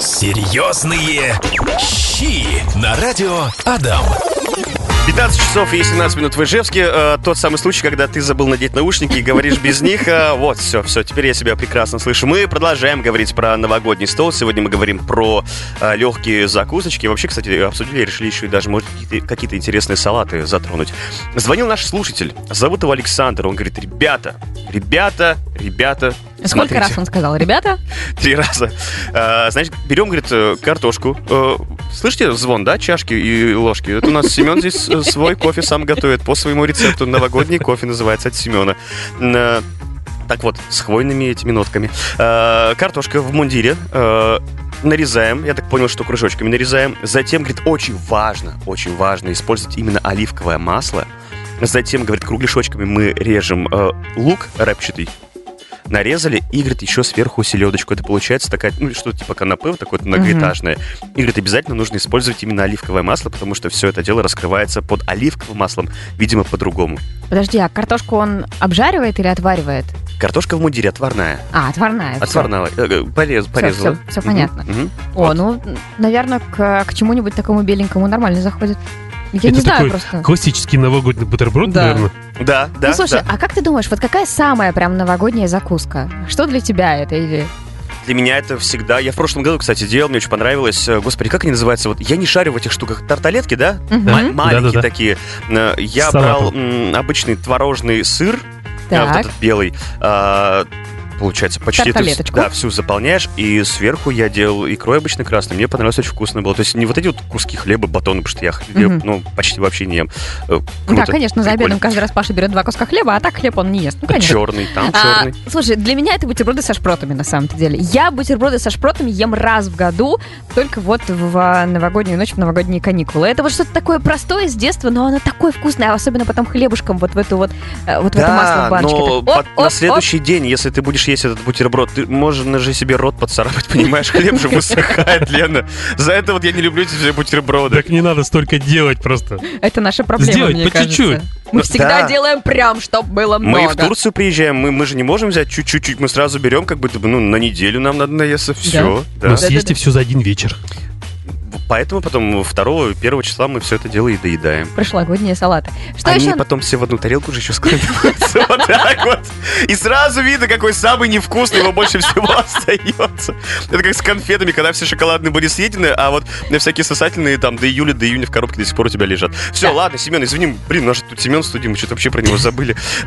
Серьезные щи на радио Адам. 15 часов и 17 минут в Ижевске. Э, тот самый случай, когда ты забыл надеть наушники и говоришь без них. Э, вот, все, все, теперь я себя прекрасно слышу. Мы продолжаем говорить про новогодний стол. Сегодня мы говорим про э, легкие закусочки. Вообще, кстати, обсудили, решили еще и даже, может, какие-то, какие-то интересные салаты затронуть. Звонил наш слушатель. Зовут его Александр. Он говорит, ребята, ребята, ребята, Сколько смотрите». раз он сказал, ребята? Три раза. А, значит, берем, говорит, э, картошку. Э, Слышите звон, да, чашки и ложки? Это у нас Семен здесь э, свой кофе сам готовит по своему рецепту. Новогодний кофе называется от Семена. Так вот, с хвойными этими нотками. Картошка в мундире. Нарезаем, я так понял, что кружочками нарезаем. Затем, говорит, очень важно, очень важно использовать именно оливковое масло. Затем, говорит, кругляшочками мы режем э, лук репчатый, нарезали, и, говорит, еще сверху селедочку. Это получается такая, ну, что типа канапе, вот такое вот многоэтажное. И, говорит, обязательно нужно использовать именно оливковое масло, потому что все это дело раскрывается под оливковым маслом, видимо, по-другому. Подожди, а картошку он обжаривает или отваривает? Картошка в мундире отварная. А, отварная. Отварная. э, э, порез- порезала. всё- всё Мгм, понятно. мгм. О, Вот. ну, наверное, к, к чему-нибудь такому беленькому нормально заходит. Я Это не знаю такой просто. классический новогодний бутерброд, Да. наверное. Да, да, ну, слушай, да. а как ты думаешь, вот какая самая прям новогодняя закуска? Что для тебя это? Или... Для меня это всегда... Я в прошлом году, кстати, делал, мне очень понравилось. Э, Господи, как они называются? Вот я не шарю в этих штуках. Тарталетки, да? Мгм. Ма- маленькие Да-да-да. такие. Э, Я С салатом. брал м, обычный творожный сыр, вот Так. этот белый, а, получается, почти ты да, всю заполняешь, и сверху я делал икрой обычно красной. Мне понравилось, очень вкусно было. То есть не вот эти вот куски хлеба, батона, потому что я хлеб, Мгм. ну, почти вообще не ем. Э, круто, да, конечно, за обедом каждый раз Паша берет два куска хлеба, а так хлеб он не ест. Ну, конечно. Черный, там А, черный. слушай, для меня это бутерброды со шпротами, на самом-то деле. Я бутерброды со шпротами ем раз в году, только вот в а, новогоднюю ночь, в новогодние каникулы. Это вот что-то такое простое с детства, но оно такое вкусное, особенно потом хлебушком вот в эту вот, э, вот в это масло в баночке. но Так, под- оп, на оп, следующий день, если ты будешь есть этот бутерброд, ты можно же себе рот поцарапать, понимаешь? Хлеб же высыхает, Лена. За это вот я не люблю эти все бутерброды. Так не надо столько делать просто. Это наша проблема, Сделать мне по кажется. чуть-чуть. Мы Ну, всегда да. делаем прям, чтобы было Мы много. в Турцию приезжаем, мы, мы же не можем взять чуть-чуть, мы сразу берем, как будто бы, ну, на неделю нам надо наесться, все. Но съесте все за один вечер. Поэтому потом 2 первого числа мы все это дело и доедаем. Прошлогодние салаты. Что Они еще? потом все в одну тарелку же еще складываются. Вот так вот. И сразу видно, какой самый невкусный, его больше всего остается. Это как с конфетами, когда все шоколадные были съедены, а вот всякие сосательные там до июля, до июня в коробке до сих пор у тебя лежат. Все, ладно, Семен, извини, блин, у нас же тут Семен в студии, мы что-то вообще про него забыли.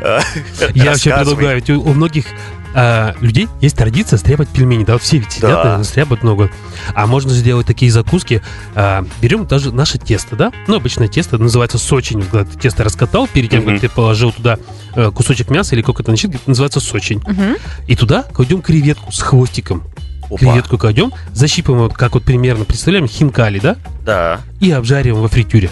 Я вообще предлагаю, ведь у многих а, людей есть традиция стряпать пельмени. Да, вот все ведь сидят, Да. наверное, стряпают много. А можно же сделать такие закуски. А, берем даже наше тесто, да? Ну, обычное тесто называется сочень. Когда ты тесто раскатал, перед тем, как ты положил туда э, кусочек мяса или какой-то начинки, называется сочень. Мгм. И туда кладем креветку с хвостиком. Опа. Креветку кладем, защипываем, вот как вот примерно представляем, хинкали, да? Да. И обжариваем во фритюре.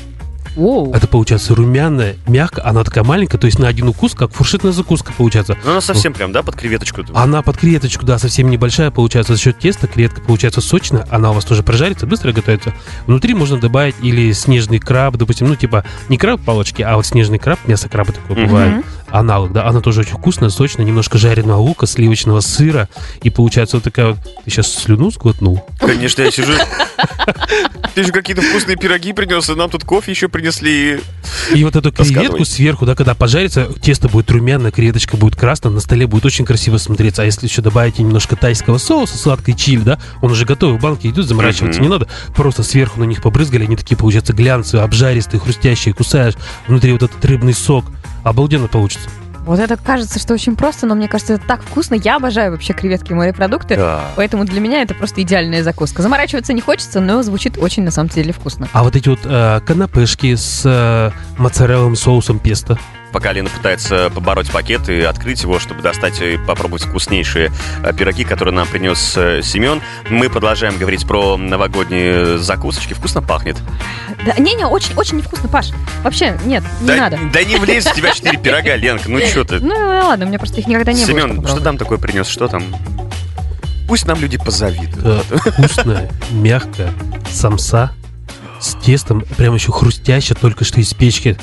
Оу. Это получается румяная, мягкая, она такая маленькая, то есть на один укус, как фуршетная закуска получается. Ну, она совсем прям, да, под креветочку. Она под креветочку, да, совсем небольшая получается за счет теста. Креветка получается сочная, она у вас тоже прожарится, быстро готовится. Внутри можно добавить или снежный краб, допустим, ну типа не краб палочки, а вот снежный краб, мясо краба такое Мгм. бывает. Аналог, да, она тоже очень вкусная, сочная, немножко жареного лука, сливочного сыра. И получается вот такая вот... Ты сейчас слюну сглотнул? Конечно, я сижу. Ты же какие-то вкусные пироги принес, и нам тут кофе еще принесли. И вот эту креветку сверху, да, когда пожарится, тесто будет румяное, креветочка будет красная, на столе будет очень красиво смотреться. А если еще добавите немножко тайского соуса, сладкой чили, да, он уже готовый в банке идет, заморачиваться не надо. Просто сверху на них побрызгали, они такие, получаются, глянцевые, обжаристые, хрустящие, кусаешь внутри вот этот рыбный сок. Обалденно получится. Вот это кажется, что очень просто, но мне кажется, это так вкусно. Я обожаю вообще креветки и морепродукты. Да. Поэтому для меня это просто идеальная закуска. Заморачиваться не хочется, но звучит очень, на самом деле, вкусно. А вот эти вот э, канапешки с э, моцарелловым соусом песто. Пока Лена пытается побороть пакет и открыть его, чтобы достать и попробовать вкуснейшие э, пироги, которые нам принес э, Семен, мы продолжаем говорить про новогодние закусочки. Вкусно пахнет. Да, не-не, очень, очень невкусно, Паш. Вообще, нет, не да, надо. Да не влезет в тебя четыре пирога, Ленка, ну что ты? Ну ладно, у меня просто их никогда не было. Семен, что там такое принес? Что там? Пусть нам люди позавидуют. Вкусная, мягкая самса с тестом, прям еще хрустящая, только что из печки.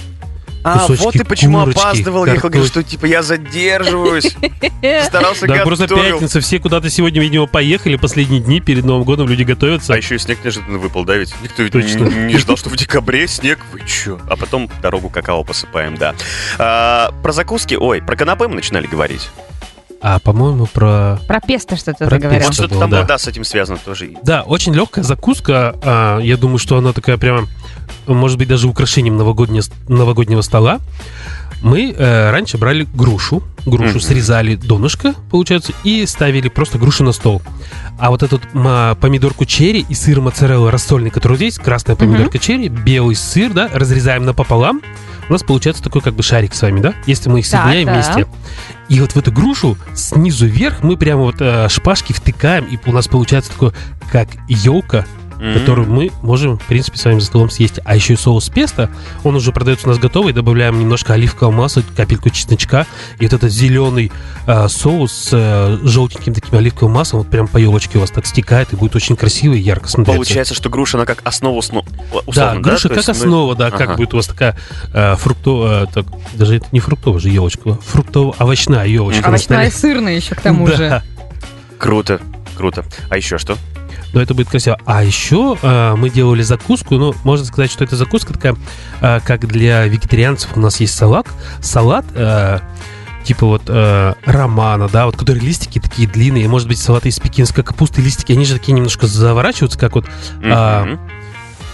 А, вот ты почему курочки, опаздывал, ехал, говоришь, картофель. что типа я задерживаюсь. Старался Да, просто пятница, все куда-то сегодня, видимо, поехали, последние дни перед Новым годом люди готовятся. А еще и снег неожиданно выпал, да, ведь? Никто ведь не, ждал, что в декабре снег, вы чё? А потом дорогу какао посыпаем, да. А, про закуски, ой, про канапе мы начинали говорить. А, по-моему, про... Про песто что-то Про ты говорил. Вот что-то было, там да. было, да, с этим связано тоже. Да, очень легкая закуска. а, я думаю, что она такая прямо, может быть, даже украшением новогоднего, новогоднего стола. Мы э, раньше брали грушу, грушу Мгм. срезали донышко, получается, и ставили просто грушу на стол. А вот эту помидорку черри и сыр моцарелла рассольный, который здесь, красная помидорка черри, белый сыр, да, разрезаем напополам, у нас получается такой как бы шарик с вами, да, если мы их соединяем да. вместе. И вот в эту грушу снизу вверх мы прямо вот э, шпажки втыкаем, и у нас получается такое, как елка, М. которую мы можем, в принципе, с вами за столом съесть. А еще и соус песто, он уже продается у нас готовый, добавляем немножко оливкового масла, капельку чесночка, и вот этот зеленый э, соус с э, желтеньким таким оливковым маслом, вот прям по елочке у вас так стекает, и будет очень красиво и ярко смотреться. Получается, что груша, она как основа, сно- Да, условно, да? груша То как есть мы- основа, да, как Ага. будет у вас такая э, фруктовая, так, даже это не фруктовая же елочка, фруктово-овощная елочка. на Овощная сырная еще к тому Да. же. Круто, круто. А еще что? Но это будет красиво. А еще э, мы делали закуску, ну, можно сказать, что это закуска такая, э, как для вегетарианцев у нас есть салат. Салат, э, типа вот э, романа, да, вот, которые листики такие длинные, может быть, салаты из пекинской капусты, листики, они же такие немножко заворачиваются, как вот, А, Мгм.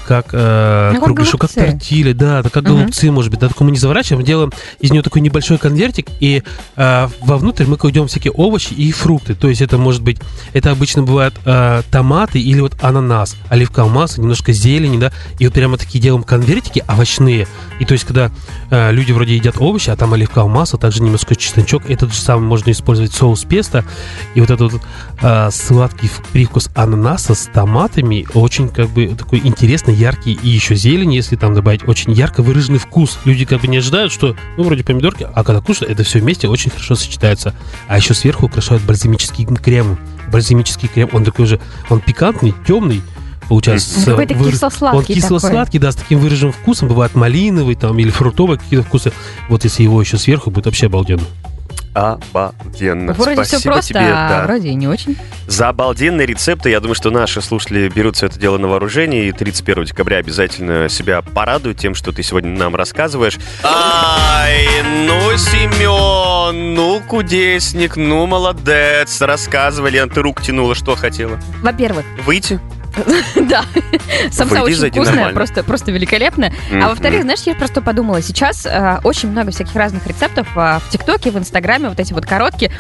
Как э, Ну, как как тортили, да, как Мгм. голубцы, может быть, да, такое мы не заворачиваем, делаем из нее такой небольшой конвертик, и э, вовнутрь мы кладем всякие овощи и фрукты, то есть это может быть, это обычно бывают э, томаты или вот ананас, оливковое масло, немножко зелени, да, и вот прямо такие делаем конвертики овощные, и то есть когда э, люди вроде едят овощи, а там оливковое масло, также немножко чесночок, этот же самый можно использовать соус песто, и вот этот вот э, сладкий привкус ананаса с томатами очень как бы такой интересный, яркий и еще зелень, если там добавить очень ярко выраженный вкус. Люди как бы не ожидают, что ну вроде помидорки, а когда кушают, это все вместе очень хорошо сочетается. А еще сверху украшают бальзамическим кремом. Бальзамический крем, он такой же, он пикантный, темный, получается. Какой-то выр- кисло-сладкий Он кисло-сладкий, да, с таким выраженным вкусом. Бывает малиновый там или фруктовый какие-то вкусы. Вот если его еще сверху, будет вообще обалденно. Обалденно. Вроде все Спасибо просто, тебе, а да. вроде и не очень. За обалденные рецепты. Я думаю, что наши слушатели берут все это дело на вооружение. И 31 декабря обязательно себя порадуют тем, что ты сегодня нам рассказываешь. Ай, ну, Семен, ну, кудесник, ну, молодец. Рассказывай, Лен, ты рук тянула, что хотела? Во-первых, Выйти? да, самса очень вкусная, просто, просто великолепная. А во-вторых, знаешь, я просто подумала, сейчас э, очень много всяких разных рецептов э, в ТикТоке, в Инстаграме, вот эти вот короткие.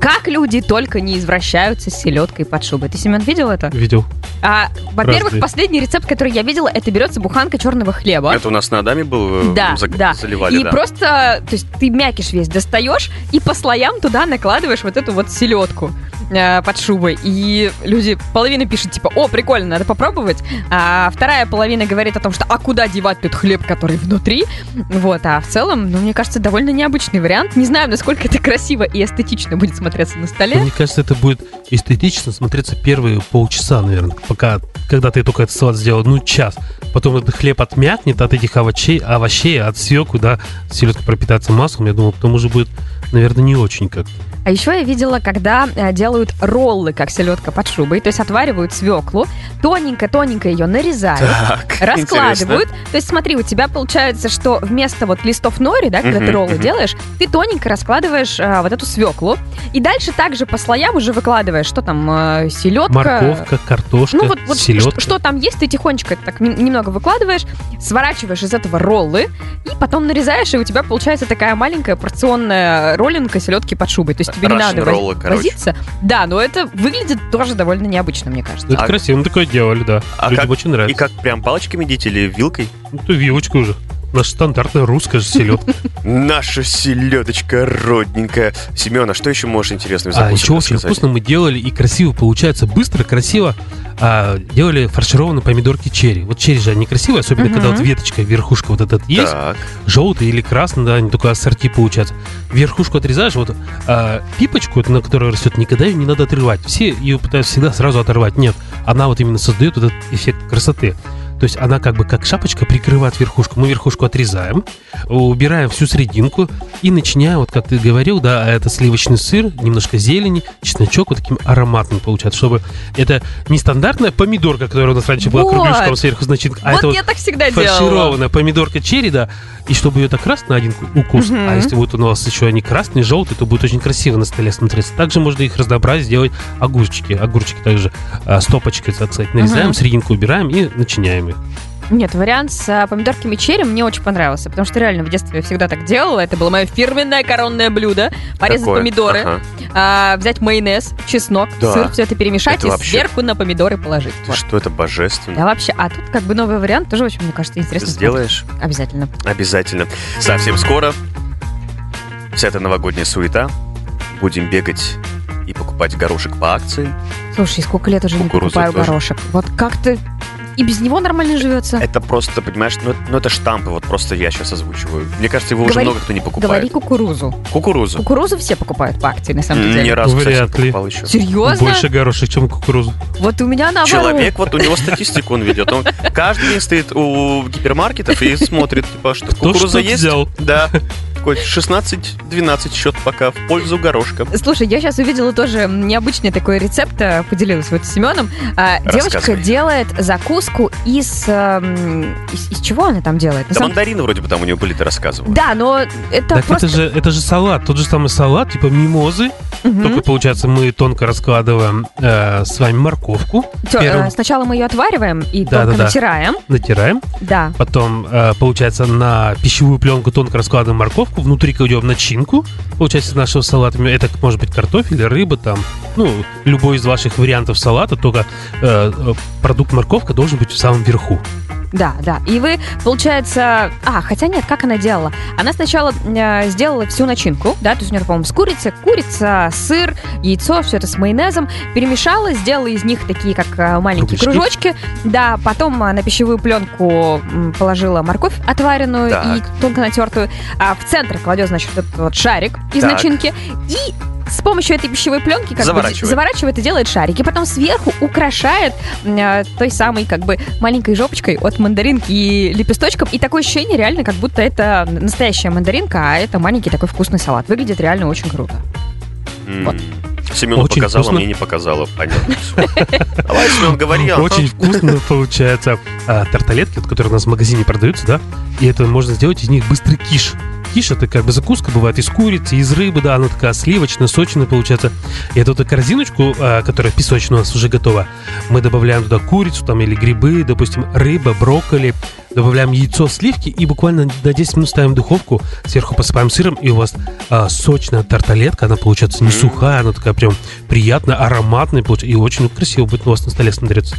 Как люди только не извращаются с селедкой под шубой. Ты, Семен, видел это? Видел? А, во-первых, последний рецепт, который я видела, это берется буханка черного хлеба. Это у нас на Адаме был, э, Да, заг- да. заливали, и да. просто, то есть ты мякиш весь достаешь и по слоям туда накладываешь вот эту вот селедку э, под шубой. И люди, половина пишет, типа, о, прикольно, надо попробовать. А вторая половина говорит о том, что а куда девать тот хлеб, который внутри. Вот, а в целом, ну, мне кажется, довольно необычный вариант. Не знаю, насколько это красиво и эстетично будет смотреться на столе. Мне кажется, это будет эстетично смотреться первые полчаса, наверное, пока, когда ты только этот салат сделал, ну, час. Потом этот хлеб отмякнет от этих овощей, овощей от свеклы, да, селедка пропитается маслом, я думаю, потом уже будет, наверное, не очень как. А еще я видела, когда э, делают роллы, как селедка под шубой, то есть отваривают свеклу, тоненько-тоненько ее нарезают, Так, раскладывают. То есть смотри, у тебя получается, что вместо вот листов нори, да, когда Мгм, ты роллы мгм. делаешь, ты тоненько раскладываешь а, вот эту свеклу, и дальше также по слоям уже выкладываешь, что там, э, селедка... Морковка, картошка, Ну вот, вот селедка. что, что там есть, ты тихонечко так нем- немного выкладываешь, сворачиваешь из этого роллы, и потом нарезаешь, и у тебя получается такая маленькая порционная роллинка селедки под шубой. То есть тебе не надо воз- роллы, возиться. Да, но это выглядит тоже довольно необычно, мне кажется. Ну, это А- красиво, мы такое делали, да. А Людям как- очень И нравится. как прям палочками едите или вилкой? Ну, то вилочка уже. Наша стандартная русская же селедка. Наша селедочка родненькая. Семен, а что еще можешь интересного А еще очень вкусно мы делали и красиво получается, быстро, красиво. а, делали фаршированные помидорки черри. Вот черри же они красивые, особенно когда вот веточка, верхушка вот этот есть. Так. желтый или красный, да, они только ассорти получается. Верхушку отрезаешь, вот а, пипочку, это на которой растет, никогда ее не надо отрывать. Все ее пытаются всегда сразу оторвать. Нет, она вот именно создает вот этот эффект красоты. То есть она как бы как шапочка прикрывает верхушку. Мы верхушку отрезаем, убираем всю срединку и начинаем, вот как ты говорил, да, это сливочный сыр, немножко зелени, чесночок вот таким ароматным получается, чтобы это не стандартная помидорка, которая у нас раньше была Вот. кругляшком сверху, значит, а вот это вот я так всегда делала. фаршированная помидорка черри, да, и чтобы ее так раз на один ку- укус, Мгм. а если вот у нас еще они красные, желтые, то будет очень красиво на столе смотреться. Также можно их разнообразить, сделать огурчики. Огурчики также а, стопочкой, так сказать, нарезаем, Мгм. серединку убираем и начиняем их. Нет, вариант с а, помидорками черри мне очень понравился, потому что реально в детстве я всегда так делала. Это было мое фирменное коронное блюдо. Порезать Какое? помидоры, Ага. а, взять майонез, чеснок, Да. сыр, все это перемешать Это и вообще- сверху на помидоры положить. Ты Вот. Что это божественно? Да, вообще. А тут как бы новый вариант тоже очень, мне кажется, интересно. Сделаешь? смотрится. Обязательно. Обязательно. Совсем скоро вся эта новогодняя суета. Будем бегать и покупать горошек по акции. Слушай, сколько лет уже не Кукуруза покупаю тоже. горошек. Вот как-то и без него нормально живется. Это просто, понимаешь, ну, ну это штампы, вот просто я сейчас озвучиваю. Мне кажется, его уже Говори- много кто не Говори покупает. кукурузу. Кукурузу. Кукурузу все покупают по акции, на самом Ни деле. разу, кстати, не Вряд ли. покупал еще. Серьезно? Больше горошек, чем кукурузу. Вот у меня наоборот. Человек, вот у него статистику он ведет. Он каждый день стоит у гипермаркетов и смотрит, типа, что Кто кукуруза что есть. взял? Да. Такой 16-12 счет пока в пользу горошка. Слушай, я сейчас увидела тоже необычный такой рецепт, э, поделилась вот с Семеном. А, Девочка делает закуску из, эм, из... из чего она там делает? Да самом- мандарины вроде бы там у него были, ты рассказывал. Да, но это Так просто... это же, это же салат, тот же самый салат, типа мимозы. Мгм. Только, получается, мы тонко раскладываем э, с вами морковку, Всё, первым- э, сначала мы ее отвариваем и Да, тонко да, да. натираем. натираем. Да. Потом, э, получается, на пищевую пленку тонко раскладываем морковку, внутри кладем начинку, получается, из нашего салата. Это может быть картофель, рыба, там, ну, любой из ваших вариантов салата, только э, э, продукт морковка должен быть в самом верху. Да, да. И вы, получается... А, хотя нет, как она делала? Она сначала э, сделала всю начинку, да, то есть у нее, по-моему, с курицы, курица, сыр, яйцо, все это с майонезом, перемешала, сделала из них такие, как э, маленькие Кругляшки. кружочки. Да, потом э, на пищевую пленку положила морковь отваренную Так. и тонко натертую. А в центр кладет, значит, вот этот вот шарик из Так. начинки. И с помощью этой пищевой пленки как бы Заворачивает. заворачивает и делает шарики. Потом сверху украшает э, той самой как бы маленькой жопочкой от мандаринки и лепесточком. И такое ощущение реально, как будто это настоящая мандаринка, а это маленький такой вкусный салат. Выглядит реально очень круто. М. Вот. Семену Очень показала, вкусно. мне не показала. Понятно. Давай, Семен, говори. ага. Очень вкусно получается а, тарталетки, которые у нас в магазине продаются, да, и это можно сделать из них быстрый киш. Киш это как бы закуска бывает из курицы, из рыбы, да, она такая сливочная, сочная получается. И эту вот корзиночку, а, которая песочная у нас уже готова, мы добавляем туда курицу там или грибы, допустим, рыба, брокколи, добавляем яйцо, сливки и буквально до 10 минут ставим в духовку, сверху посыпаем сыром, и у вас а, сочная тарталетка, она получается не сухая, она такая прям приятная, ароматная, и очень красиво будет у вас на столе смотреться.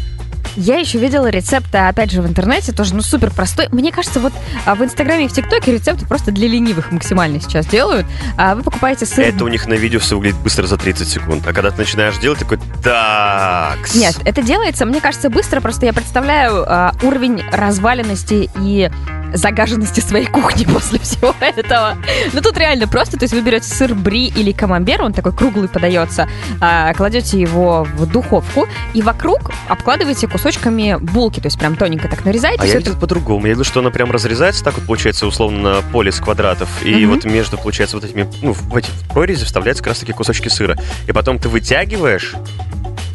Я еще видела рецепты, опять же, в интернете, тоже, ну, супер простой. Мне кажется, вот а, в Инстаграме и в ТикТоке рецепты просто для ленивых максимально сейчас делают. А вы покупаете сыр... Это у них на видео все выглядит быстро за 30 секунд. А когда ты начинаешь делать, такой, так. Нет, это делается, мне кажется, быстро. Просто я представляю а, уровень разваленности и загаженности своей кухни после всего этого. Ну тут реально просто, то есть вы берете сыр бри или камамбер, он такой круглый подается, а, кладете его в духовку и вокруг обкладываете кусочками булки, то есть прям тоненько так нарезаете. А я видел это- по-другому. Я видел, что она прям разрезается так вот, получается, условно, поле из квадратов. И Мгм. вот между, получается, вот этими, ну, в эти прорези вставляются как раз таки кусочки сыра. И потом ты вытягиваешь.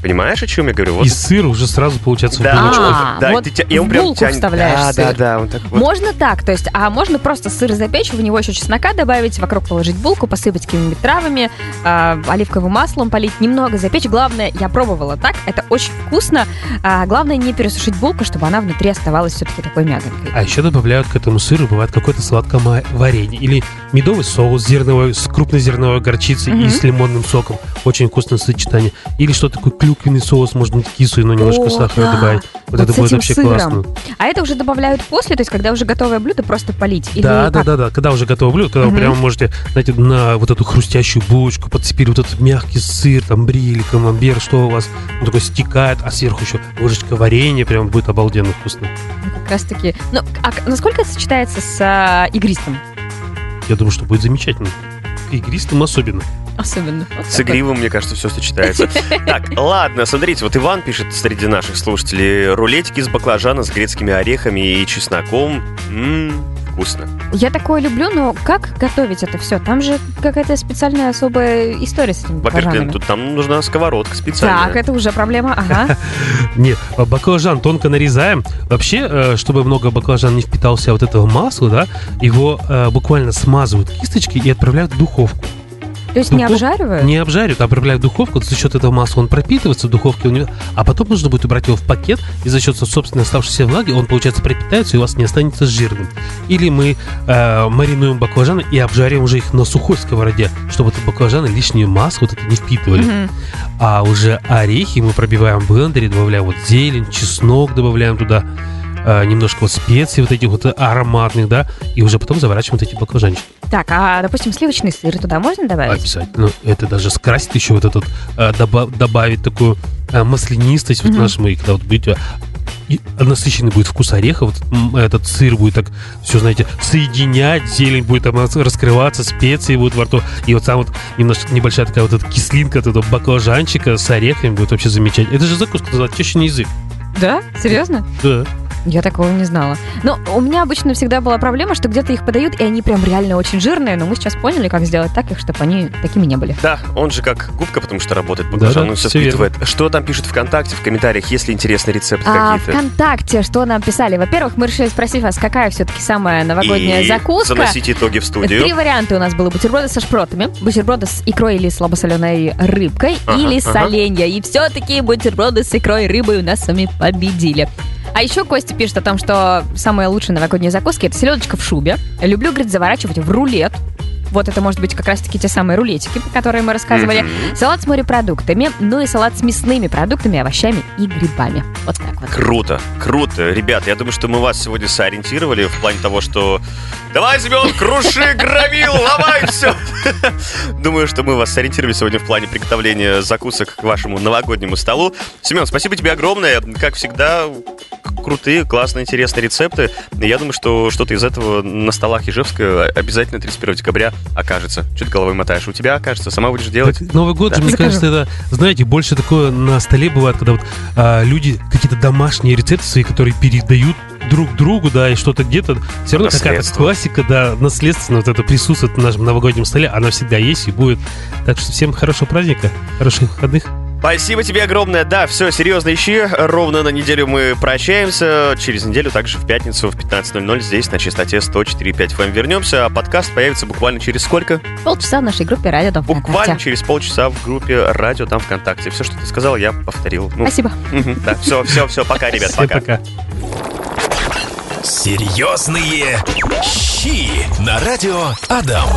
Понимаешь, о чем я говорю? Вот И сыр уже сразу получается в Да, булочку. А, да, вот ты тя- и он в прям булку тянет. вставляешь Да, да, сыр. да, он так вот. Можно так, то есть, а можно просто сыр запечь, в него еще чеснока добавить, вокруг положить булку, посыпать какими-нибудь травами, а, оливковым маслом полить, немного запечь. Главное, я пробовала так, это очень вкусно. А, главное не пересушить булку, чтобы она внутри оставалась все-таки такой мягонькой. А еще добавляют к этому сыру, бывает какое-то сладкое варенье. Или медовый соус зерновой, с крупнозерновой горчицей Мгм. и с лимонным соком. Очень вкусное сочетание. Или что такое клюквенный соус, может быть, кислый, но немножко О, сахара да. добавить. Вот, Вот это будет вообще сыром. классно. А это уже добавляют после, то есть когда уже готовое блюдо, просто полить. Или да, да, как? да, да. Когда уже готово блюдо, когда Мгм. вы прямо можете, знаете, на вот эту хрустящую булочку подцепили вот этот мягкий сыр, там, бри или камамбер, что у вас, он такой стекает, а сверху еще ложечка варенья, прям будет обалденно вкусно. Ну, как раз таки. Ну, а насколько это сочетается с а, игристым? Я думаю, что будет замечательно. Игристым особенно. Особенно. Вот С игривым, мне кажется, все сочетается. Так, ладно, смотрите, вот Иван пишет среди наших слушателей. Рулетики из баклажана с грецкими орехами и чесноком. Ммм, вкусно. Я такое люблю, но как готовить это все? Там же какая-то специальная особая история с этими Во-первых, тут там нужна сковородка специальная. Так, это уже проблема, ага. Нет, а баклажан тонко нарезаем. Вообще, э, чтобы много баклажан не впитался вот этого масла, да, его э, буквально смазывают кисточки и отправляют в духовку. То есть не Духов- обжаривают? Не обжаривают, а отправляют в духовку. За счет этого масла он пропитывается в духовке, у него- а потом нужно будет убрать его в пакет, и за счет собственной оставшейся влаги он, получается, пропитается, и у вас не останется жирным. Или мы э, маринуем баклажаны и обжариваем уже их на сухой сковороде, чтобы это баклажаны лишнее масло вот это не впитывали. Мгм. А уже орехи мы пробиваем в блендере, добавляем вот зелень, чеснок добавляем туда, э, немножко вот специй вот этих вот ароматных, да, и уже потом заворачиваем вот эти баклажанчики. Так, а, допустим, сливочный сыр туда можно добавить? Обязательно. Ну, Это даже скрасит еще вот этот, э, доба- добавить такую э, маслянистость вот Мгм. нашему, и когда вот будете и насыщенный будет вкус ореха, вот этот сыр будет так все, знаете, соединять, зелень будет там рас- раскрываться, специи будут во рту, и вот сам вот немножко небольшая такая вот эта кислинка от этого баклажанчика с орехами будет вообще замечательно. Это же закуска, называется тещиный язык. Да? Серьезно? Да. Я такого не знала. Но у меня обычно всегда была проблема, что где-то их подают, и они прям реально очень жирные, но мы сейчас поняли, как сделать так их, чтобы они такими не были. Да, он же как губка, потому что работает баклажан, Да-да, он все всё верно. впитывает. Что там пишут ВКонтакте, в комментариях, если интересные рецепты А какие-то? ВКонтакте что нам писали? Во-первых, мы решили спросить вас, какая все-таки самая новогодняя И закуска. заносить итоги в студию. Три варианта у нас было. Бутерброды со шпротами, бутерброды с икрой или слабосоленой рыбкой, Ага, или ага. соленья. И все-таки бутерброды с икрой и рыбой у нас с вами победили. А еще Костя пишет о том, что самые лучшие новогодние закуски это селедочка в шубе. Люблю, говорит, заворачивать в рулет. Вот это может быть как раз-таки те самые рулетики, про которые мы рассказывали. Мгм. Салат с морепродуктами, ну и салат с мясными продуктами, овощами и грибами. Вот так вот. Круто, круто. Ребят, я думаю, что мы вас сегодня сориентировали в плане того, что давай, Семен, круши, громил, ломай все. Думаю, что мы вас сориентировали сегодня в плане приготовления закусок к вашему новогоднему столу. Семен, спасибо тебе огромное. Как всегда, крутые, классные, интересные рецепты. Я думаю, что что-то из этого на столах Ижевска обязательно 31 декабря окажется. Что ты головой мотаешь? У тебя окажется, сама будешь делать. Так Новый год Да. же, мне Закажу. кажется, это, знаете, больше такое на столе бывает, когда вот а, люди какие-то домашние рецепты свои, которые передают друг другу, да, и что-то где-то, все равно какая-то классика, да, наследственно вот это присутствует на нашем новогоднем столе, она всегда есть и будет. Так что всем хорошего праздника, хороших выходных. Спасибо тебе огромное. Да, все, серьезно ищи. Ровно на неделю мы прощаемся. Через неделю, также в пятницу в 15.00 здесь на частоте 104.5 FM вернемся. А подкаст появится буквально через сколько? Полчаса в нашей группе «Радио Дом Буквально ВКонтакте». через полчаса в группе Радио там ВКонтакте. Все, что ты сказал, я повторил. Ну, Спасибо. Да, все, все, все, пока, ребят, пока. пока. Серьезные щи на радио Адам.